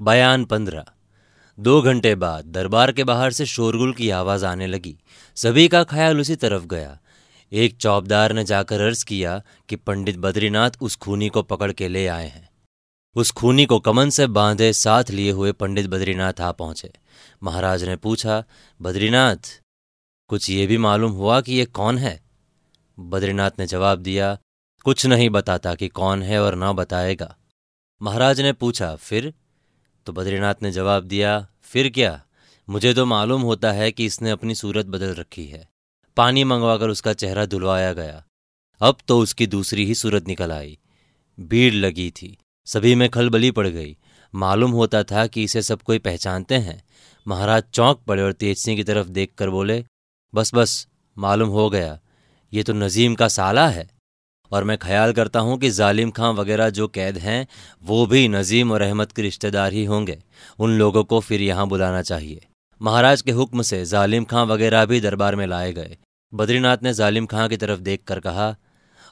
बयान पंद्रह। दो घंटे बाद दरबार के बाहर से शोरगुल की आवाज़ आने लगी। सभी का ख्याल उसी तरफ़ गया। एक चौबदार ने जाकर अर्ज़ किया कि पंडित बद्रीनाथ उस खूनी को पकड़ के ले आए हैं। उस खूनी को कमन से बांधे साथ लिए हुए पंडित बद्रीनाथ आ पहुँचे। महाराज ने पूछा, बद्रीनाथ, कुछ ये भी मालूम हुआ कि ये कौन है? बद्रीनाथ ने जवाब दिया, कुछ नहीं बताता कि कौन है और ना बताएगा। महाराज ने पूछा, फिर तो बद्रीनाथ ने जवाब दिया, फिर क्या? मुझे तो मालूम होता है कि इसने अपनी सूरत बदल रखी है। पानी मंगवाकर उसका चेहरा धुलवाया गया। अब तो उसकी दूसरी ही सूरत निकल आई। भीड़ लगी थी। सभी में खलबली पड़ गई। मालूम होता था कि इसे सब कोई पहचानते हैं। महाराज चौंक पड़े और तेज सिंह की तरफ़ देखकर बोले, बस बस, मालूम हो गया। ये तो नजीम का साला है। और मैं ख्याल करता हूँ कि जालिम खां वगैरह जो कैद हैं, वो भी नजीम और अहमद के रिश्तेदार ही होंगे। उन लोगों को फिर यहाँ बुलाना चाहिए। महाराज के हुक्म से जालिम खां वगैरह भी दरबार में लाए गए। बद्रीनाथ ने जालिम खां की तरफ़ देख कर कहा,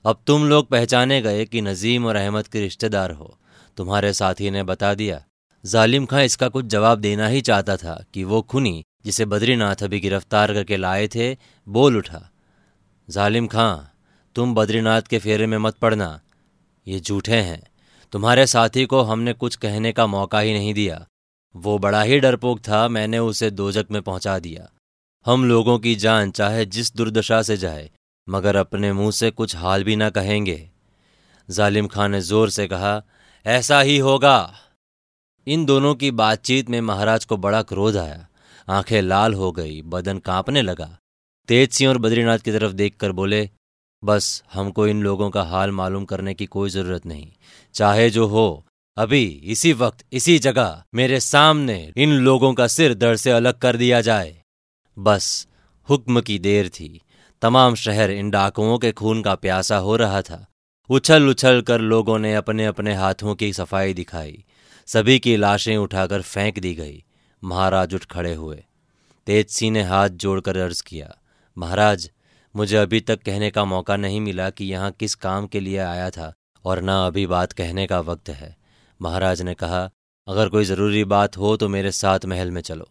अब तुम लोग पहचाने गए कि नजीम और अहमद के रिश्तेदार हो। तुम्हारे साथी ने बता दिया, जालिम खां इसका कुछ जवाब देना ही चाहता था कि वो खुनी, जिसे बद्रीनाथ अभी गिरफ़्तार करके लाए थे, बोल उठा। जालिम खां तुम बद्रीनाथ के फेरे में मत पड़ना। ये झूठे हैं। तुम्हारे साथी को हमने कुछ कहने का मौका ही नहीं दिया। वो बड़ा ही डरपोक था, मैंने उसे दोजक में पहुँचा दिया। हम लोगों की जान चाहे जिस दुर्दशा से जाए, मगर अपने मुँह से कुछ हाल भी ना कहेंगे। जालिम खान ने ज़ोर से कहा, ऐसा ही होगा। इन दोनों की बातचीत में महाराज को बड़ा क्रोध आया। आँखें लाल हो गई, बदन कांपने लगा। तेज सिंह और बद्रीनाथ की तरफ़ देखकर बोले बस हमको इन लोगों का हाल मालूम करने की कोई ज़रूरत नहीं। चाहे जो हो, अभी इसी वक्त, इसी जगह, मेरे सामने इन लोगों का सिर दर्द से अलग कर दिया जाए। बस, हुक्म की देर थी। तमाम शहर इन डाकुओं के खून का प्यासा हो रहा था। उछल उछल कर लोगों ने अपने अपने हाथों की सफ़ाई दिखाई। सभी की लाशें उठाकर फेंक दी गई। महाराज उठ खड़े हुए। तेज सिंह ने हाथ जोड़कर अर्ज़ किया, महाराज मुझे अभी तक कहने का मौका नहीं मिला कि यहाँ किस काम के लिए आया था, और न अभी बात कहने का वक्त है। महाराज ने कहा, अगर कोई ज़रूरी बात हो तो मेरे साथ महल में चलो।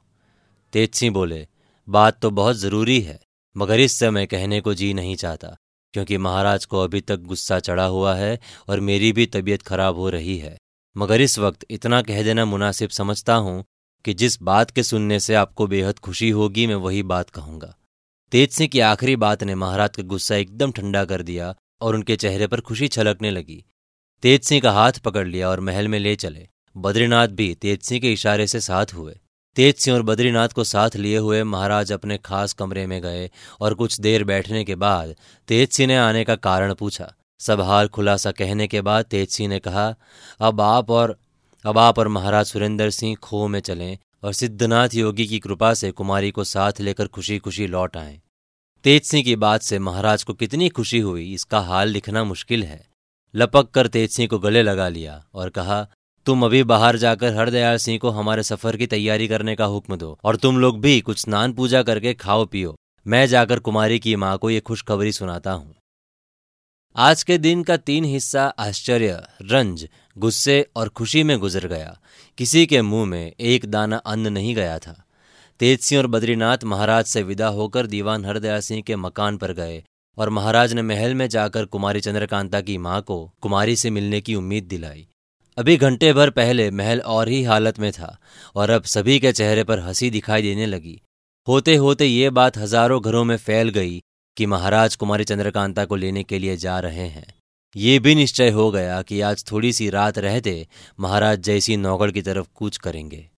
तेज सिंह बोले, बात तो बहुत ज़रूरी है, मगर इस समय कहने को जी नहीं चाहता, क्योंकि महाराज को अभी तक गुस्सा चढ़ा हुआ है और मेरी भी तबीयत खराब हो रही है। मगर इस वक्त इतना कह देना मुनासिब समझता हूँ कि जिस बात के सुनने से आपको बेहद खुशी होगी, मैं वही बात कहूँगा। तेज सिंह की आखिरी बात ने महाराज का गुस्सा एकदम ठंडा कर दिया और उनके चेहरे पर खुशी छलकने लगी। तेज सिंह का हाथ पकड़ लिया और महल में ले चले। बद्रीनाथ भी तेज सिंह के इशारे से साथ हुए। तेज सिंह और बद्रीनाथ को साथ लिए हुए महाराज अपने खास कमरे में गए और कुछ देर बैठने के बाद तेज सिंह ने आने का कारण पूछा। सब हाल खुलासा कहने के बाद तेज सिंह ने कहा, अब आप और, अब आप और महाराज सुरेंद्र सिंह खो में चलें और सिद्धनाथ योगी की कृपा से कुमारी को साथ लेकर खुशी खुशी लौट आए। तेज सिंह की बात से महाराज को कितनी खुशी हुई, इसका हाल लिखना मुश्किल है। लपक कर तेज सिंह को गले लगा लिया और कहा, तुम अभी बाहर जाकर हरदयाल सिंह को हमारे सफ़र की तैयारी करने का हुक्म दो, और तुम लोग भी कुछ स्नान पूजा करके खाओ पियो मैं जाकर कुमारी की माँ को ये खुशखबरी सुनाता हूँ। आज के दिन का तीन हिस्सा आश्चर्य, रंज, गुस्से और खुशी में गुजर गया। किसी के मुँह में एक दाना अन्न नहीं गया था। तेज सिंह और बद्रीनाथ महाराज से विदा होकर दीवान हरदया सिंह के मकान पर गए और महाराज ने महल में जाकर कुमारी चंद्रकांता की माँ को कुमारी से मिलने की उम्मीद दिलाई। अभी घंटे भर पहले महल और ही हालत में था और अब सभी के चेहरे पर हँसी दिखाई देने लगी। होते होते ये बात हज़ारों घरों में फैल गई कि महाराज कुमारी चंद्रकांता को लेने के लिए जा रहे हैं। ये भी निश्चय हो गया कि आज थोड़ी सी रात रहते महाराज जैसी नौगढ़ की तरफ़ कूच करेंगे।